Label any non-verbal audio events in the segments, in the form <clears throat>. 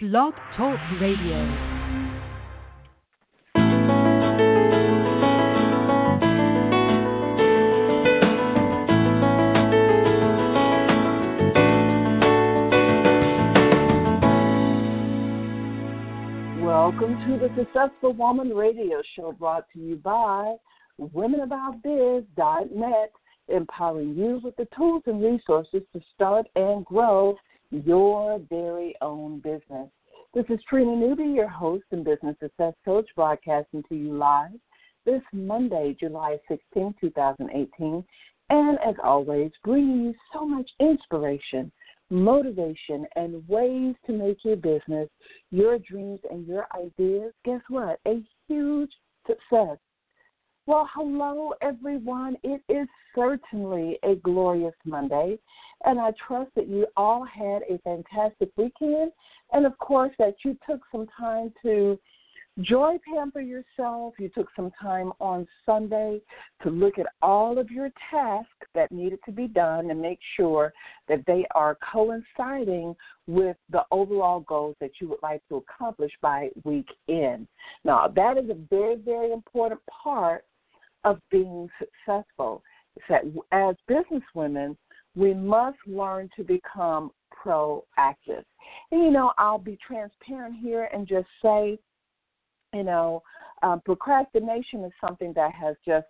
Blog Talk Radio. Welcome to the Successful Woman Radio Show brought to you by WomenAboutBiz.net, empowering you with the tools and resources to start and grow your very own business. This is Trina Newby, your host and business success coach, broadcasting to you live this Monday, July 16, 2018. And as always, bringing you so much inspiration, motivation, and ways to make your business, your dreams, and your ideas, guess what? A huge success. Well, hello, everyone. It is certainly a glorious Monday, and I trust that you all had a fantastic weekend, and of course, that you took some time to joy pamper yourself. You took some time on Sunday to look at all of your tasks that needed to be done and make sure that they are coinciding with the overall goals that you would like to accomplish by week end. Now, that is a very, very important part of being successful. Is that as businesswomen, we must learn to become proactive. And, you know, I'll be transparent here and just say, you know, um, procrastination is something that has just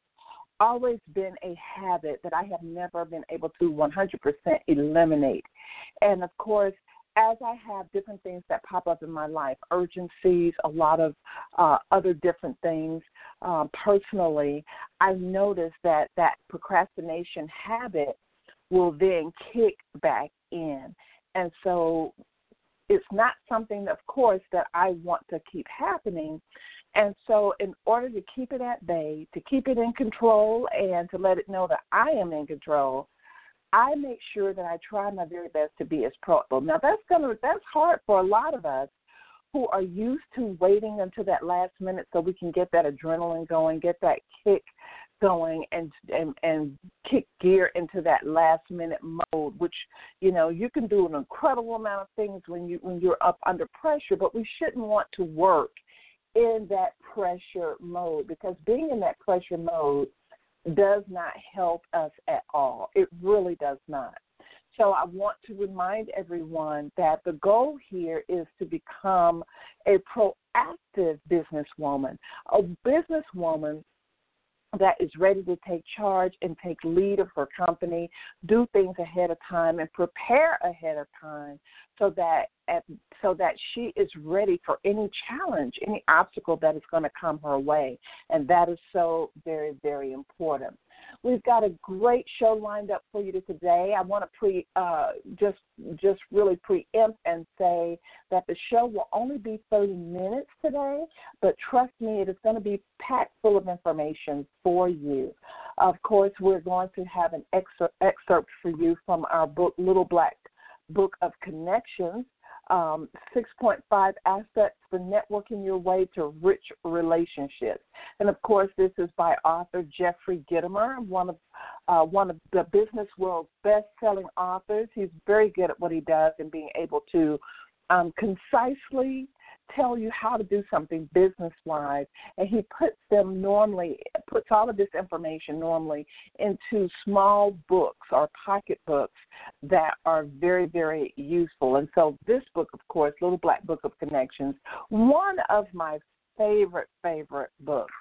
always been a habit that I have never been able to 100% eliminate. And of course, as I have different things that pop up in my life, urgencies, a lot of uh, other different things um, personally, I've noticed that that procrastination habit will then kick back in. And so it's not something, of course, that I want to keep happening. And so, in order to keep it at bay, to keep it in control, and to let it know that I am in control, I make sure that I try my very best to be as proactive. Now that's gonna that's hard for a lot of us who are used to waiting until that last minute so we can get that adrenaline going, get that kick going and and and kick gear into that last minute mode which you know you can do an incredible amount of things when you when you're up under pressure but we shouldn't want to work in that pressure mode because being in that pressure mode does not help us at all. It really does not. So I want to remind everyone that the goal here is to become a proactive businesswoman, a businesswoman that is ready to take charge and take lead of her company, do things ahead of time and prepare ahead of time so that at, so that she is ready for any challenge, any obstacle that is going to come her way. And that is so very, very important. We've got a great show lined up for you today. I want to pre uh, just just really preempt and say that the show will only be 30 minutes today, but trust me, it is going to be packed full of information for you. Of course, we're going to have an excerpt, excerpt for you from our book, Little Black Book of Connections um, 6.5 Assets for Networking Your Way to Rich Relationships. And of course, this is by author Jeffrey Gitomer, one of uh, one of the business world's best-selling authors. He's very good at what he does and being able to um, concisely tell you how to do something business wise and he puts them normally puts all of this information normally into small books or pocket books that are very very useful. And so this book of course little black book of connections one of my favorite favorite books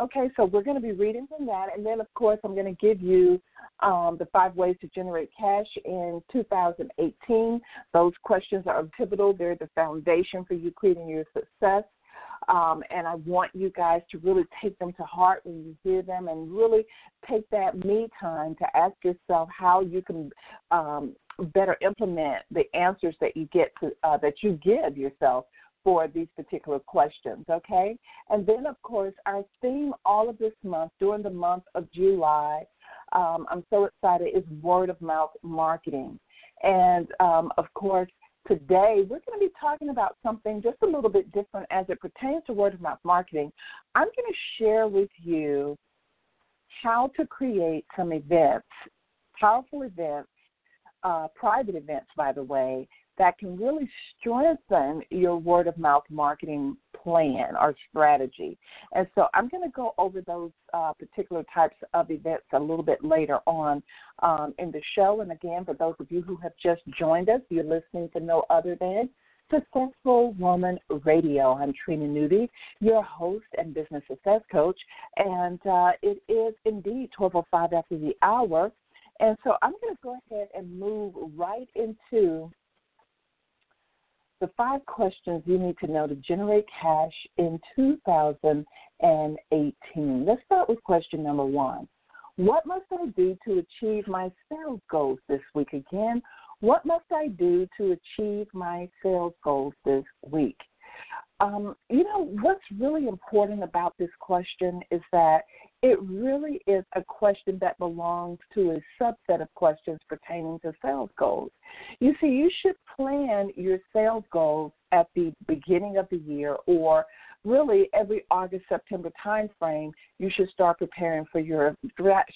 Okay, so we're going to be reading from that, and then of course I'm going to give you um, the five ways to generate cash in 2018. Those questions are pivotal; they're the foundation for you creating your success. Um, and I want you guys to really take them to heart when you hear them, and really take that me time to ask yourself how you can um, better implement the answers that you get to uh, that you give yourself for these particular questions, okay? And then, of course, our theme all of this month, during the month of July, um, I'm so excited, is word of mouth marketing. And, um, of course, today we're going to be talking about something just a little bit different as it pertains to word of mouth marketing. I'm going to share with you how to create some events, powerful events, uh, private events, by the way, that can really strengthen your word of mouth marketing plan or strategy. And so I'm going to go over those uh, particular types of events a little bit later on um, in the show. And again, for those of you who have just joined us, you're listening to no other than Successful Woman Radio. I'm Trina Newby, your host and business success coach, and uh, it is indeed 12:05 after the hour. And so I'm going to go ahead and move right into the five questions you need to know to generate cash in 2018. Let's start with question number one. What must I do to achieve my sales goals this week? Again, what must I do to achieve my sales goals this week? Um, you know, what's really important about this question is that it really is a question that belongs to a subset of questions pertaining to sales goals. You see, you should plan your sales goals at the beginning of the year or really every August September timeframe, you should start preparing for your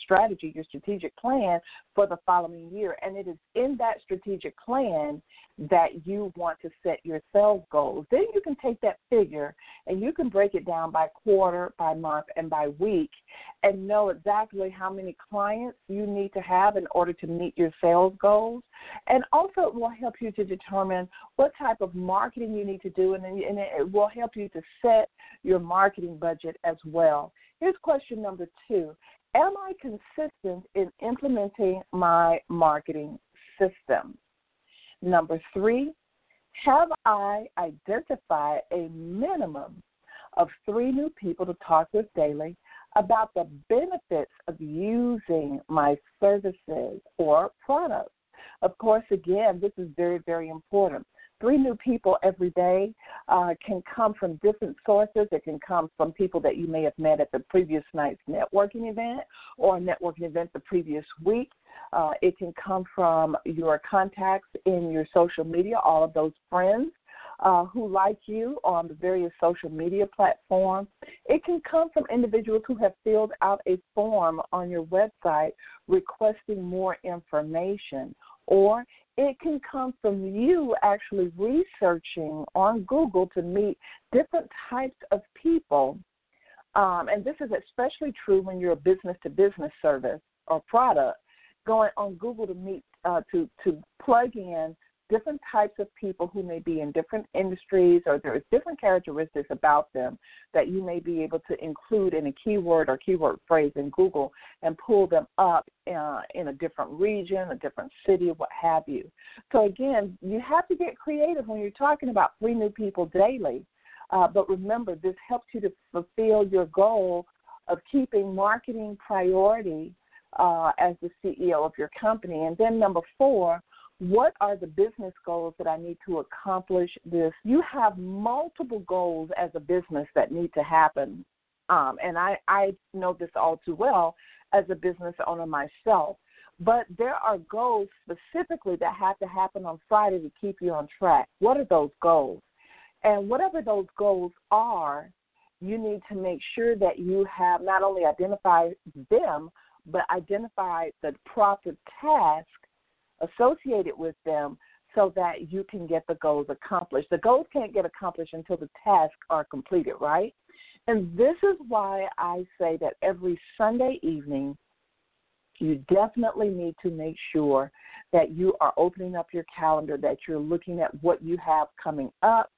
strategy, your strategic plan for the following year. And it is in that strategic plan that you want to set your sales goals. Then you can take that figure and you can break it down by quarter, by month, and by week and know exactly how many clients you need to have in order to meet your sales goals. And also, it will help you to determine what type of marketing you need to do, and, and it will help you to set your marketing budget as well. Here's question number two Am I consistent in implementing my marketing system? Number three, have I identified a minimum of three new people to talk with daily about the benefits of using my services or products? Of course, again, this is very, very important three new people every day uh, can come from different sources. It can come from people that you may have met at the previous night's networking event or a networking event the previous week. Uh, it can come from your contacts in your social media, all of those friends. Uh, who like you on the various social media platforms. It can come from individuals who have filled out a form on your website requesting more information, or it can come from you actually researching on Google to meet different types of people. Um, and this is especially true when you're a business to business service or product. Going on Google to meet uh, to to plug in different types of people who may be in different industries or there's different characteristics about them that you may be able to include in a keyword or keyword phrase in Google and pull them up uh, in a different region, a different city, what have you. So again, you have to get creative when you're talking about three new people daily. Uh, but remember, this helps you to fulfill your goal of keeping marketing priority uh, as the CEO of your company. And then number four, what are the business goals that I need to accomplish this? You have multiple goals as a business that need to happen. Um, and I, I know this all too well as a business owner myself. But there are goals specifically that have to happen on Friday to keep you on track. What are those goals? And whatever those goals are, you need to make sure that you have not only identified them, but identify the proper task associated with them so that you can get the goals accomplished. The goals can't get accomplished until the tasks are completed, right? And this is why I say that every Sunday evening, you definitely need to make sure that you are opening up your calendar, that you're looking at what you have coming up,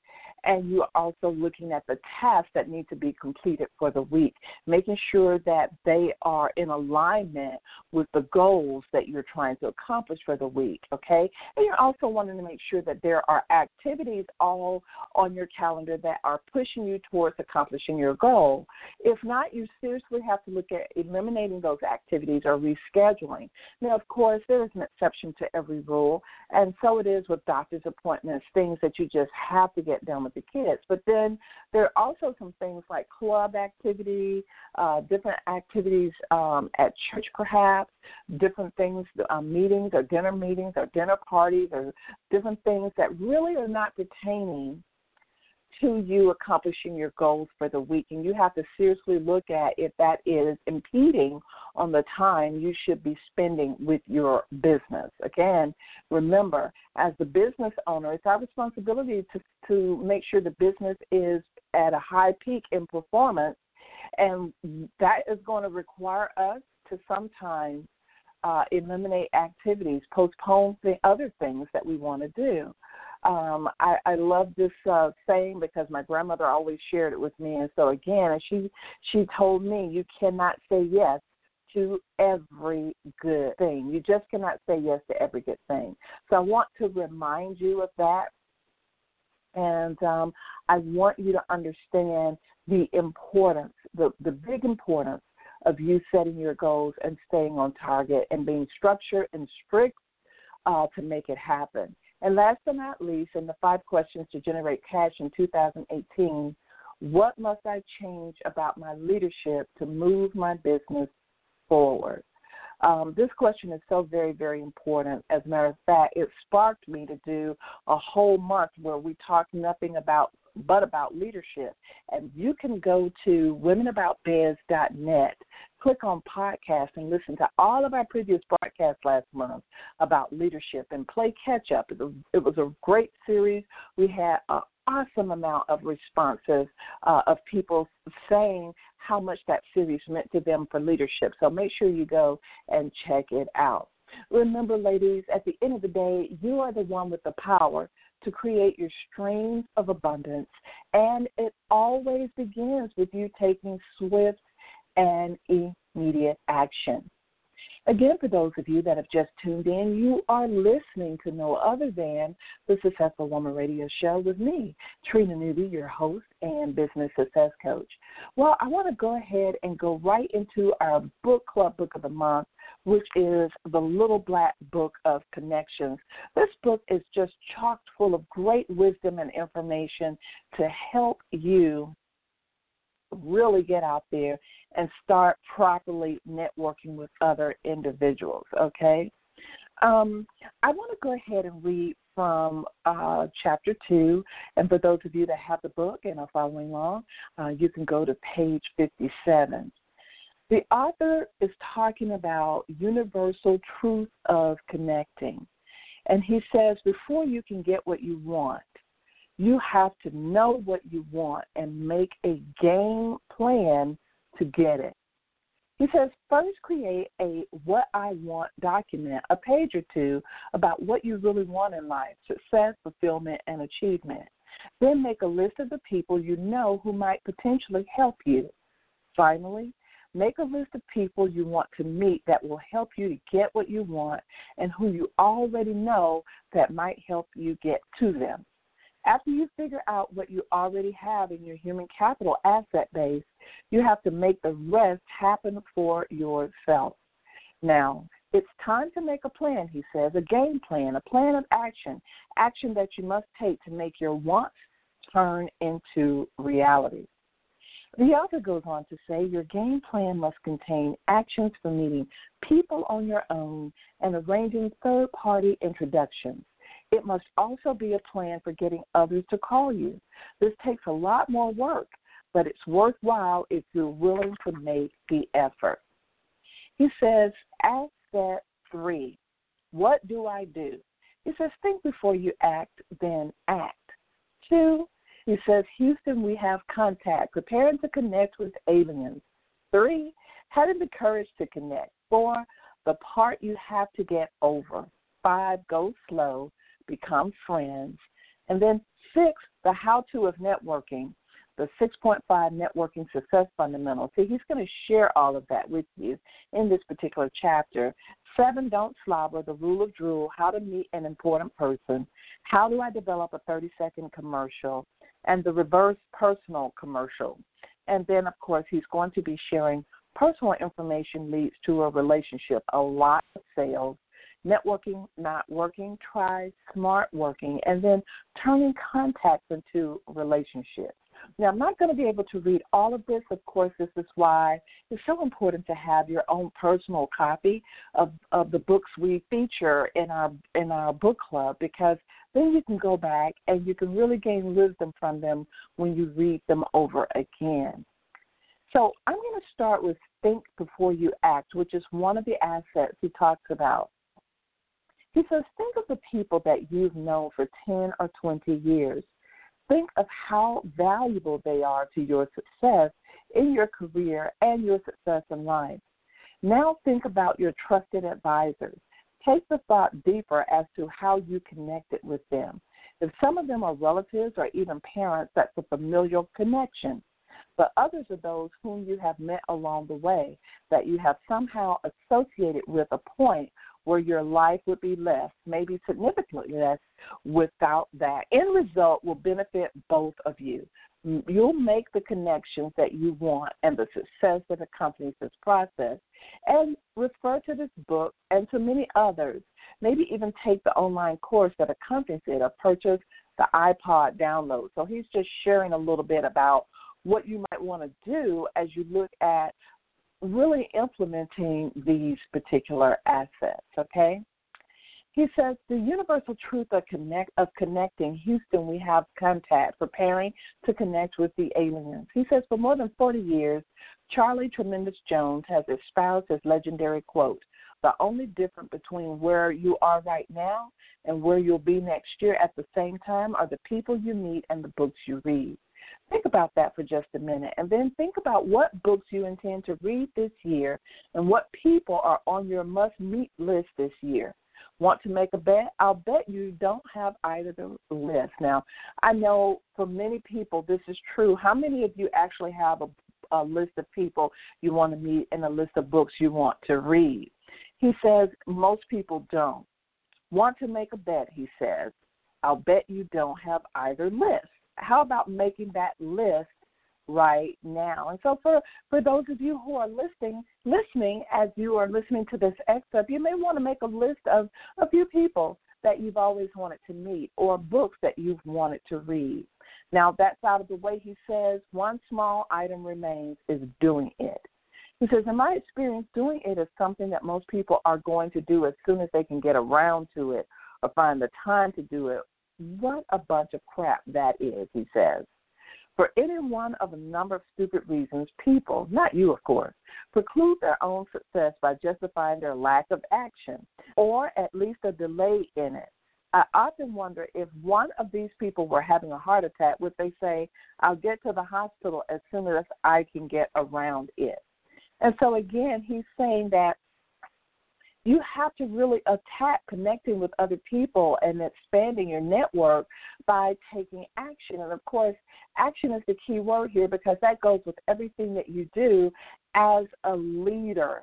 and you're also looking at the tasks that need to be completed for the week, making sure that they are in alignment with the goals that you're trying to accomplish for the week, okay? And you're also wanting to make sure that there are activities all on your calendar that are pushing you towards accomplishing your goal. If not, you seriously have to look at eliminating those activities or rescheduling. Now, of course, there is an exception to every rule, and so it is with doctor's appointments, things that you just have to get done with the kids. But then there are also some things like club activity, uh, different activities um, at church, perhaps, different things, um, meetings or dinner meetings or dinner parties or different things that really are not pertaining to you accomplishing your goals for the week, and you have to seriously look at if that is impeding on the time you should be spending with your business. Again, remember, as the business owner, it's our responsibility to, to make sure the business is at a high peak in performance, and that is going to require us to sometimes uh, eliminate activities, postpone the other things that we want to do. Um, I, I love this uh, saying because my grandmother always shared it with me, and so again, she she told me you cannot say yes to every good thing. You just cannot say yes to every good thing. So I want to remind you of that, and um, I want you to understand the importance, the the big importance of you setting your goals and staying on target and being structured and strict uh, to make it happen. And last but not least, in the five questions to generate cash in 2018, what must I change about my leadership to move my business forward? Um, this question is so very, very important. As a matter of fact, it sparked me to do a whole month where we talk nothing about but about leadership. And you can go to womenaboutbiz.net, click on podcast, and listen to all of our previous broadcasts last month about leadership and play catch up. It was, it was a great series. We had an awesome amount of responses uh, of people saying how much that series meant to them for leadership. So make sure you go and check it out. Remember, ladies, at the end of the day, you are the one with the power to create your streams of abundance. And it always begins with you taking swift and immediate action. Again, for those of you that have just tuned in, you are listening to no other than the Successful Woman Radio Show with me, Trina Newby, your host and business success coach. Well, I want to go ahead and go right into our book club book of the month, which is The Little Black Book of Connections. This book is just chocked full of great wisdom and information to help you really get out there and start properly networking with other individuals, okay? Um, I want to go ahead and read from uh, chapter 2. And for those of you that have the book and are following along, uh, you can go to page 57. The author is talking about universal truth of connecting. And he says, before you can get what you want, you have to know what you want and make a game plan to get it. He says, first create a what I want document, a page or two about what you really want in life success, fulfillment, and achievement. Then make a list of the people you know who might potentially help you. Finally, make a list of people you want to meet that will help you to get what you want and who you already know that might help you get to them. After you figure out what you already have in your human capital asset base, you have to make the rest happen for yourself. Now, it's time to make a plan, he says, a game plan, a plan of action, action that you must take to make your wants turn into reality. The author goes on to say your game plan must contain actions for meeting people on your own and arranging third party introductions. It must also be a plan for getting others to call you. This takes a lot more work, but it's worthwhile if you're willing to make the effort. He says, step three, what do I do? He says, think before you act, then act. Two, he says, Houston, we have contact, preparing to connect with aliens. Three, having the courage to connect. Four, the part you have to get over. Five, go slow become friends. And then six, the how to of networking, the 6.5 networking success fundamentals. See, he's going to share all of that with you in this particular chapter. Seven, don't slobber, the rule of drool, how to meet an important person. How do I develop a 30 second commercial? And the reverse personal commercial. And then, of course, he's going to be sharing personal information leads to a relationship, a lot of sales, networking not working, try smart working, and then turning contacts into relationships. Now, I'm not going to be able to read all of this. Of course, this is why it's so important to have your own personal copy of, of the books we feature in our in our book club because then you can go back and you can really gain wisdom from them when you read them over again. So I'm going to start with think before you act, which is one of the assets he talks about. He says, think of the people that you've known for 10 or 20 years. Think of how valuable they are to your success in your career and your success in life. Now think about your trusted advisors. Take the thought deeper as to how you connected with them. If some of them are relatives or even parents, that's a familial connection but others are those whom you have met along the way that you have somehow associated with a point where your life would be less, maybe significantly less, without that. End result will benefit both of you. You'll make the connections that you want and the success that accompanies this process. And refer to this book and to many others. Maybe even take the online course that accompanies it or purchase the iPod download. So he's just sharing a little bit about what you might want to do as you look at really implementing these particular assets, okay? He says the universal truth of connect of connecting Houston, we have contact, preparing to connect with the aliens. He says for more than 40 years, Charlie Tremendous Jones has espoused his legendary quote: "The only difference between where you are right now and where you'll be next year at the same time are the people you meet and the books you read." Think about that for just a minute and then think about what books you intend to read this year and what people are on your must meet list this year. Want to make a bet? I'll bet you don't have either the list. Now, I know for many people this is true. How many of you actually have a, a list of people you want to meet and a list of books you want to read? He says most people don't. Want to make a bet, he says. I'll bet you don't have either list how about making that list right now? And so for for those of you who are listening listening as you are listening to this excerpt, you may want to make a list of a few people that you've always wanted to meet or books that you've wanted to read. Now that's out of the way he says one small item remains is doing it. He says, in my experience, doing it is something that most people are going to do as soon as they can get around to it or find the time to do it what a bunch of crap that is, he says. For any one of a number of stupid reasons, people, not you of course, preclude their own success by justifying their lack of action or at least a delay in it. I often wonder if one of these people were having a heart attack, would they say, I'll get to the hospital as soon as I can get around it? And so again, he's saying that you have to really attack connecting with other people and expanding your network by taking action. And of course, action is the key word here because that goes with everything that you do as a leader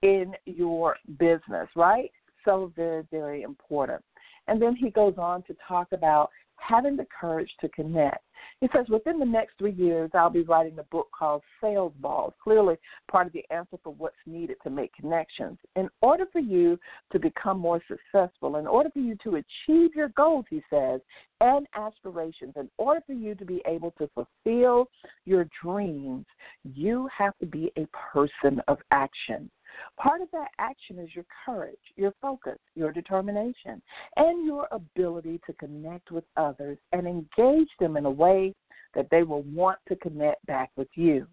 in your business, right? So very, very important. And then he goes on to talk about having the courage to connect. He says, within the next three years, I'll be writing a book called Sales Balls, clearly part of the answer for what's needed to make connections. In order for you to become more successful, in order for you to achieve your goals, he says, and aspirations, in order for you to be able to fulfill your dreams, you have to be a person of action. Part of that action is your courage, your focus, your determination, and your ability to connect with others and engage them in a way that they will want to connect back with you.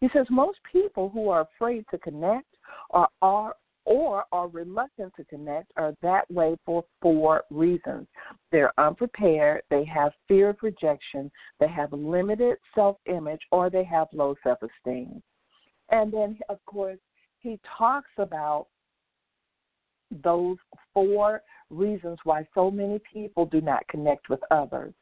He says most people who are afraid to connect or are or are reluctant to connect are that way for four reasons. They're unprepared, they have fear of rejection, they have limited self image, or they have low self esteem. And then, of course, he talks about those four reasons why so many people do not connect with others.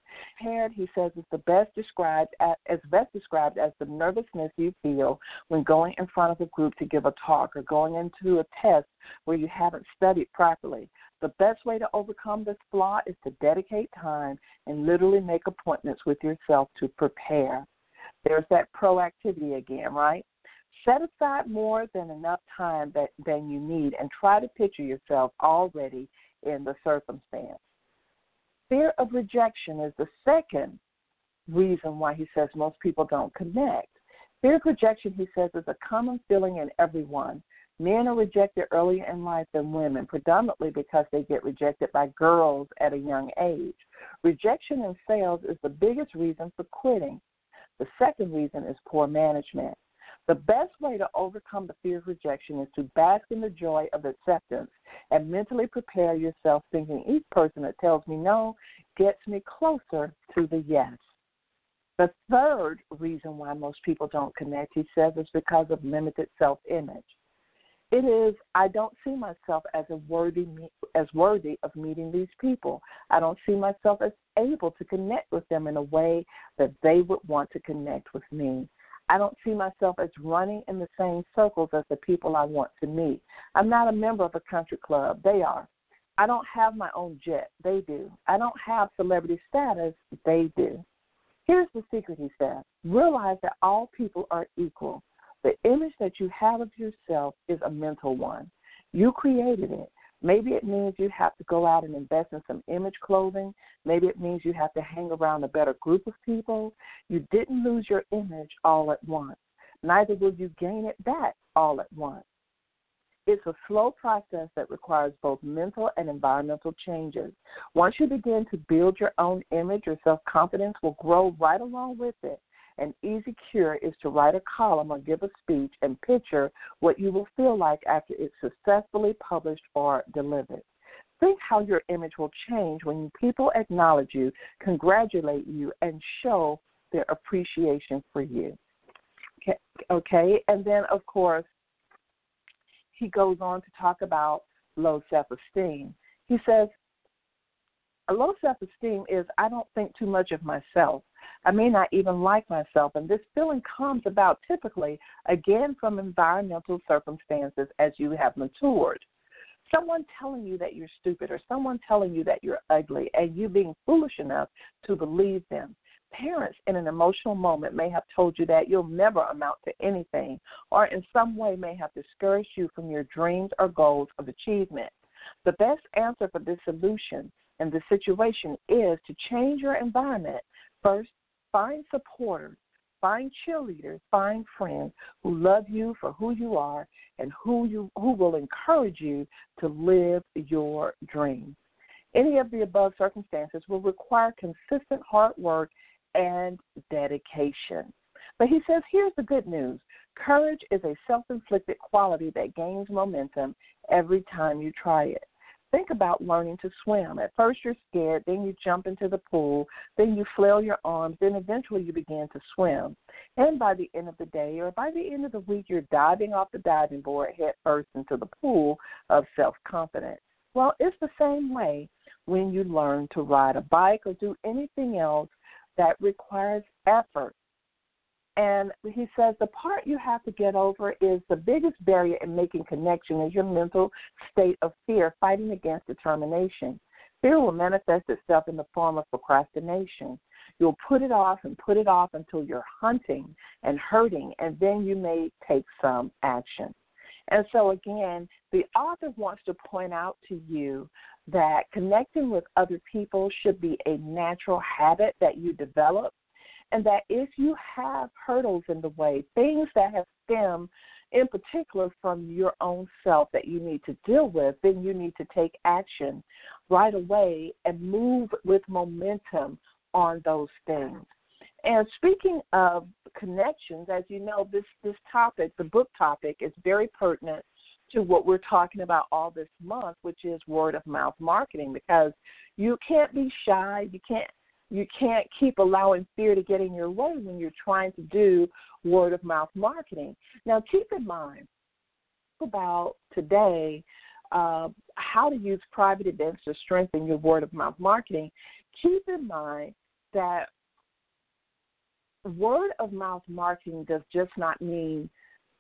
Paired, he says, is the best described as, best described as the nervousness you feel when going in front of a group to give a talk or going into a test where you haven't studied properly. The best way to overcome this flaw is to dedicate time and literally make appointments with yourself to prepare. There's that proactivity again, right? Set aside more than enough time that, than you need and try to picture yourself already in the circumstance. Fear of rejection is the second reason why he says most people don't connect. Fear of rejection, he says, is a common feeling in everyone. Men are rejected earlier in life than women, predominantly because they get rejected by girls at a young age. Rejection in sales is the biggest reason for quitting. The second reason is poor management. The best way to overcome the fear of rejection is to bask in the joy of acceptance and mentally prepare yourself thinking each person that tells me no gets me closer to the yes. The third reason why most people don't connect, he says, is because of limited self image. It is I don't see myself as a worthy as worthy of meeting these people. I don't see myself as able to connect with them in a way that they would want to connect with me. I don't see myself as running in the same circles as the people I want to meet. I'm not a member of a country club. They are. I don't have my own jet. They do. I don't have celebrity status. They do. Here's the secret, he said. Realize that all people are equal. The image that you have of yourself is a mental one. You created it. Maybe it means you have to go out and invest in some image clothing. Maybe it means you have to hang around a better group of people. You didn't lose your image all at once. Neither will you gain it back all at once. It's a slow process that requires both mental and environmental changes. Once you begin to build your own image, your self confidence will grow right along with it. An easy cure is to write a column or give a speech and picture what you will feel like after it's successfully published or delivered. Think how your image will change when people acknowledge you, congratulate you, and show their appreciation for you. Okay, okay? and then of course, he goes on to talk about low self esteem. He says, a low self esteem is I don't think too much of myself. I may not even like myself. And this feeling comes about typically, again, from environmental circumstances as you have matured. Someone telling you that you're stupid or someone telling you that you're ugly and you being foolish enough to believe them. Parents in an emotional moment may have told you that you'll never amount to anything or in some way may have discouraged you from your dreams or goals of achievement. The best answer for this solution and the situation is to change your environment first Find supporters, find cheerleaders, find friends who love you for who you are and who you who will encourage you to live your dreams. Any of the above circumstances will require consistent hard work and dedication. But he says, here's the good news. Courage is a self inflicted quality that gains momentum every time you try it. Think about learning to swim. At first, you're scared, then you jump into the pool, then you flail your arms, then eventually you begin to swim. And by the end of the day or by the end of the week, you're diving off the diving board head first into the pool of self confidence. Well, it's the same way when you learn to ride a bike or do anything else that requires effort. And he says the part you have to get over is the biggest barrier in making connection is your mental state of fear, fighting against determination. Fear will manifest itself in the form of procrastination. You'll put it off and put it off until you're hunting and hurting, and then you may take some action. And so, again, the author wants to point out to you that connecting with other people should be a natural habit that you develop and that if you have hurdles in the way, things that have stemmed in particular from your own self that you need to deal with, then you need to take action right away and move with momentum on those things. And speaking of connections, as you know, this this topic, the book topic, is very pertinent to what we're talking about all this month, which is word of mouth marketing, because you can't be shy, you can't you can't keep allowing fear to get in your way when you're trying to do word of mouth marketing. Now, keep in mind about today uh, how to use private events to strengthen your word of mouth marketing. Keep in mind that word of mouth marketing does just not mean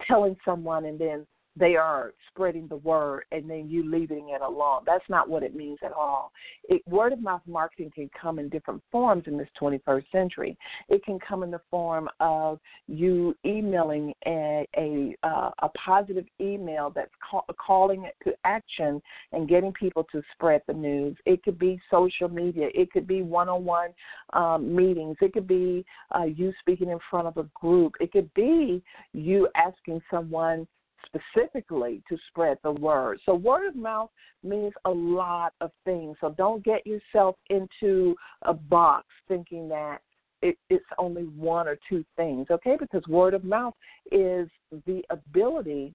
telling someone and then they are spreading the word and then you leaving it alone. That's not what it means at all. It, word of mouth marketing can come in different forms in this 21st century. It can come in the form of you emailing a a, uh, a positive email that's call, calling it to action and getting people to spread the news. It could be social media. It could be one-on-one um, meetings. It could be uh, you speaking in front of a group. It could be you asking someone specifically to spread the word. So, word of mouth means a lot of things. So, don't get yourself into a box thinking that it, it's only one or two things, okay? Because word of mouth is the ability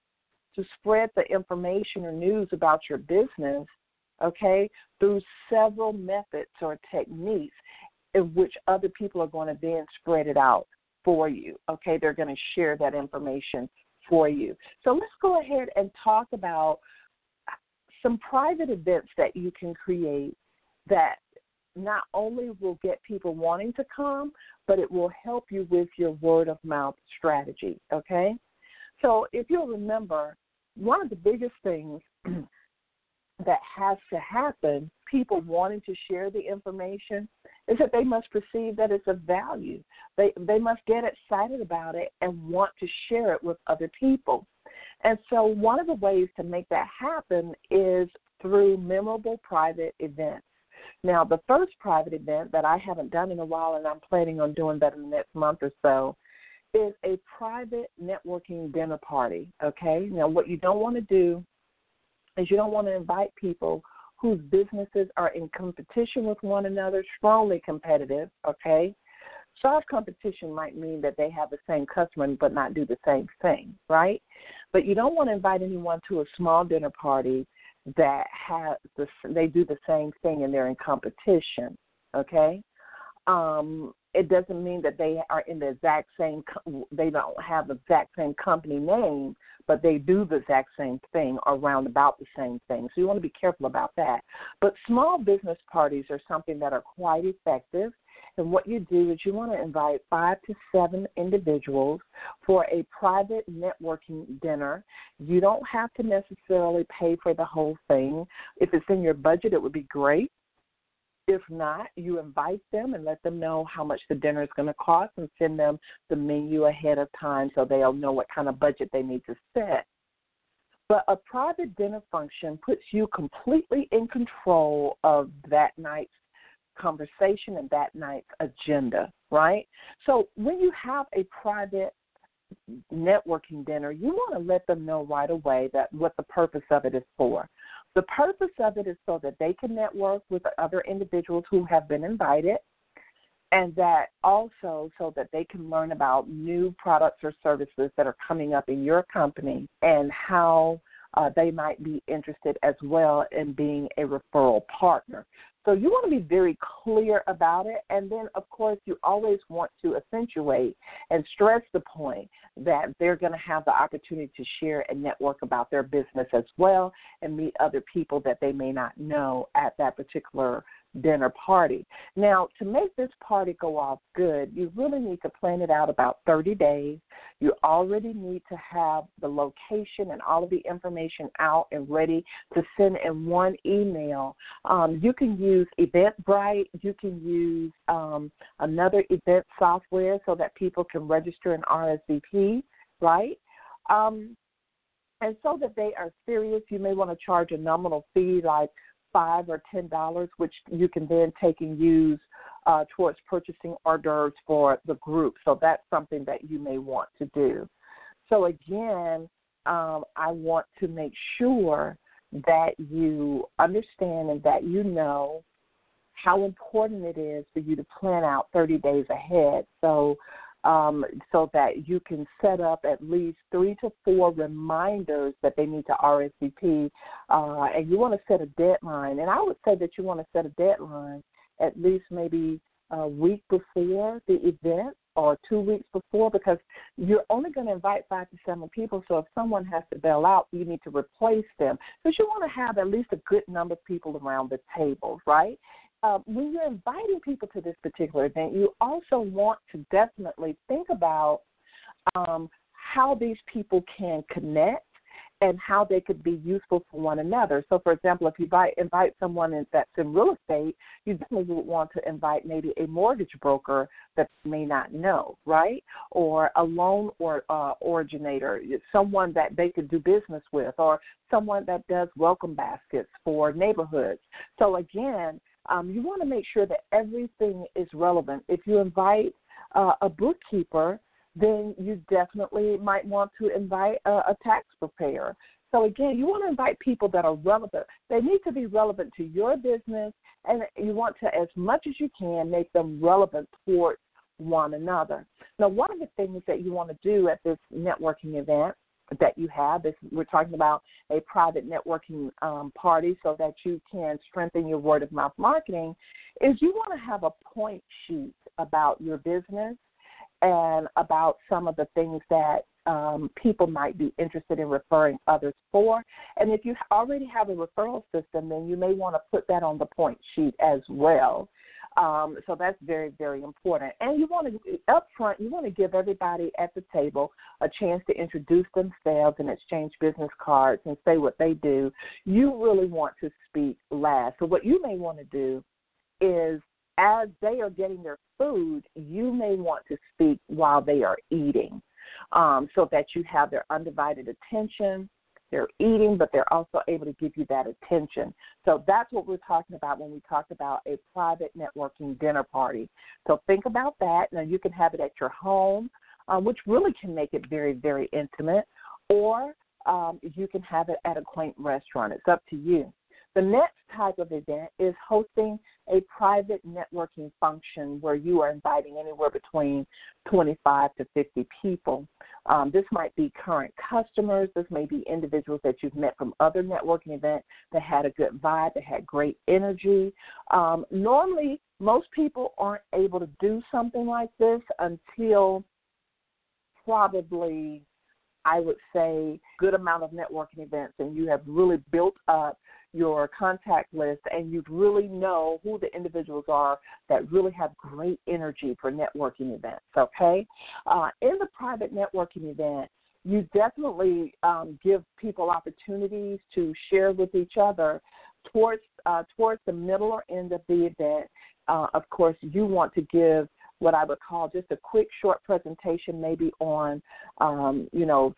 to spread the information or news about your business, okay, through several methods or techniques in which other people are going to then spread it out for you, okay? They're going to share that information for you. So let's go ahead and talk about some private events that you can create that not only will get people wanting to come, but it will help you with your word of mouth strategy. Okay? So if you'll remember, one of the biggest things <clears throat> that has to happen, people wanting to share the information, is that they must perceive that it's of value. They they must get excited about it and want to share it with other people. And so one of the ways to make that happen is through memorable private events. Now, the first private event that I haven't done in a while and I'm planning on doing that in the next month or so is a private networking dinner party. Okay? Now, what you don't want to do is you don't want to invite people whose businesses are in competition with one another, strongly competitive, okay? Soft competition might mean that they have the same customer but not do the same thing, right? But you don't want to invite anyone to a small dinner party that has the they do the same thing and they're in competition, okay? Um, it doesn't mean that they are in the exact same they don't have the exact same company name but they do the exact same thing or round about the same thing so you want to be careful about that but small business parties are something that are quite effective and what you do is you want to invite five to seven individuals for a private networking dinner. You don't have to necessarily pay for the whole thing. If it's in your budget, it would be great. If not, you invite them and let them know how much the dinner is going to cost and send them the menu ahead of time so they'll know what kind of budget they need to set. But a private dinner function puts you completely in control of that night's conversation and that night's agenda, right? So when you have a private networking dinner, you want to let them know right away that what the purpose of it is for. The purpose of it is so that they can network with other individuals who have been invited, and that also so that they can learn about new products or services that are coming up in your company and how uh, they might be interested as well in being a referral partner. So you want to be very clear about it. And then, of course, you always want to accentuate and stress the point that they're going to have the opportunity to share and network about their business as well and meet other people that they may not know at that particular dinner party. Now, to make this party go off good, you really need to plan it out about 30 days. You already need to have the location and all of the information out and ready to send in one email. Um, you can use Eventbrite, you can use um, another event software so that people can register an RSVP, right? Um, and so that they are serious, you may want to charge a nominal fee like five or ten dollars, which you can then take and use uh, towards purchasing hors d'oeuvres for the group. So that's something that you may want to do. So again, um, I want to make sure that you understand and that you know how important it is for you to plan out 30 days ahead. So um, so that you can set up at least three to four reminders that they need to RSVP, uh, and you want to set a deadline. And I would say that you want to set a deadline at least maybe a week before the event or two weeks before because you're only going to invite five to seven people. So if someone has to bail out, you need to replace them because you want to have at least a good number of people around the table, right? Uh, when you're inviting people to this particular event, you also want to definitely think about um, how these people can connect and how they could be useful for one another. So, for example, if you invite, invite someone in, that's in real estate, you definitely would want to invite maybe a mortgage broker that may not know, right? Or a loan or uh, originator, someone that they could do business with, or someone that does welcome baskets for neighborhoods. So, again, um, you want to make sure that everything is relevant. If you invite uh, a bookkeeper, then you definitely might want to invite a, a tax preparer. So again, you want to invite people that are relevant. They need to be relevant to your business, and you want to, as much as you can, make them relevant towards one another. Now, one of the things that you want to do at this networking event that you have is we're talking about a private networking um, party so that you can strengthen your word of mouth marketing is you want to have a point sheet about your business and about some of the things that um, people might be interested in referring others for. And if you already have a referral system, then you may want to put that on the point sheet as well. Um, so that's very, very important. And you want to, up front, you want to give everybody at the table a chance to introduce themselves and exchange business cards and say what they do. You really want to speak last. So what you may want to do is as they are getting their food, you may want to speak while they are eating um, so that you have their undivided attention. They're eating, but they're also able to give you that attention. So that's what we're talking about when we talk about a private networking dinner party. So think about that. Now, you can have it at your home, um, which really can make it very, very intimate, or um, you can have it at a quaint restaurant. It's up to you. The next type of event is hosting a private networking function where you are inviting anywhere between 25 to 50 people. Um, this might be current customers, this may be individuals that you've met from other networking events that had a good vibe, that had great energy. Um, normally, most people aren't able to do something like this until probably I would say good amount of networking events and you have really built up your contact list and you really know who the individuals are that really have great energy for networking events, okay? Uh, in the private networking event, you definitely um, give people opportunities to share with each other towards uh, towards the middle or end of the event. Uh, of course, you want to give what I would call just a quick, short presentation, maybe on, um, you know,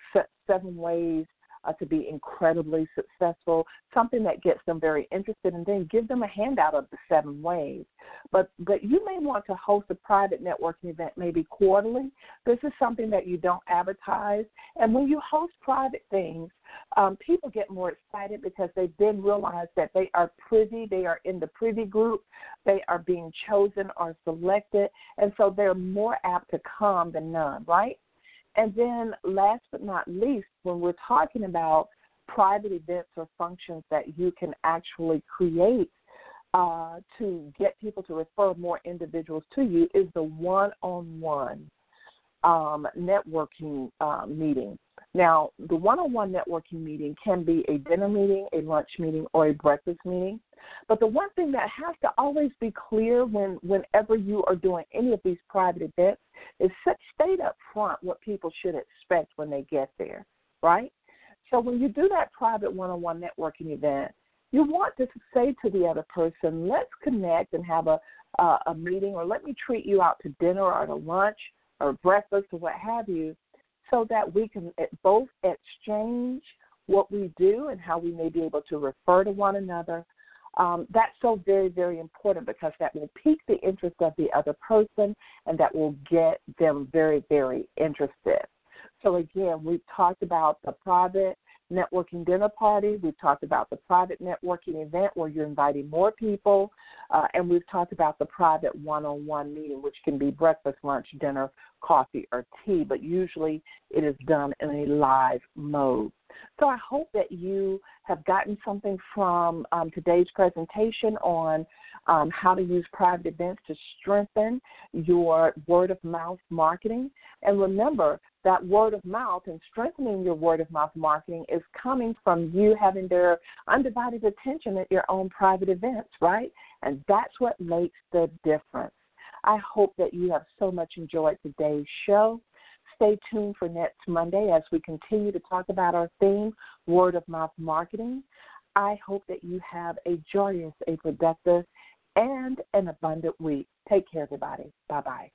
seven ways uh, to be incredibly successful, something that gets them very interested, and then give them a handout of the seven ways. But but you may want to host a private networking event maybe quarterly. This is something that you don't advertise, and when you host private things, um, people get more excited because they then realize that they are privy, they are in the privy group, they are being chosen or selected, and so they're more apt to come than none, right? And then, last but not least, when we're talking about private events or functions that you can actually create uh, to get people to refer more individuals to you, is the one on one networking uh, meeting. Now, the one on one networking meeting can be a dinner meeting, a lunch meeting, or a breakfast meeting. But the one thing that has to always be clear when whenever you are doing any of these private events is set, state up front what people should expect when they get there, right? So when you do that private one-on-one networking event, you want to say to the other person, let's connect and have a uh, a meeting, or let me treat you out to dinner or to lunch or breakfast or what have you, so that we can both exchange what we do and how we may be able to refer to one another um, that's so very, very important because that will pique the interest of the other person and that will get them very, very interested. So, again, we've talked about the private networking dinner party. We've talked about the private networking event where you're inviting more people. Uh, and we've talked about the private one on one meeting, which can be breakfast, lunch, dinner, coffee, or tea, but usually it is done in a live mode. So I hope that you have gotten something from um, today's presentation on um, how to use private events to strengthen your word of mouth marketing. And remember that word of mouth and strengthening your word of mouth marketing is coming from you having their undivided attention at your own private events, right? And that's what makes the difference. I hope that you have so much enjoyed today's show. Stay tuned for next Monday as we continue to talk about our theme, word of mouth marketing. I hope that you have a joyous, a productive, and an abundant week. Take care, everybody. Bye bye.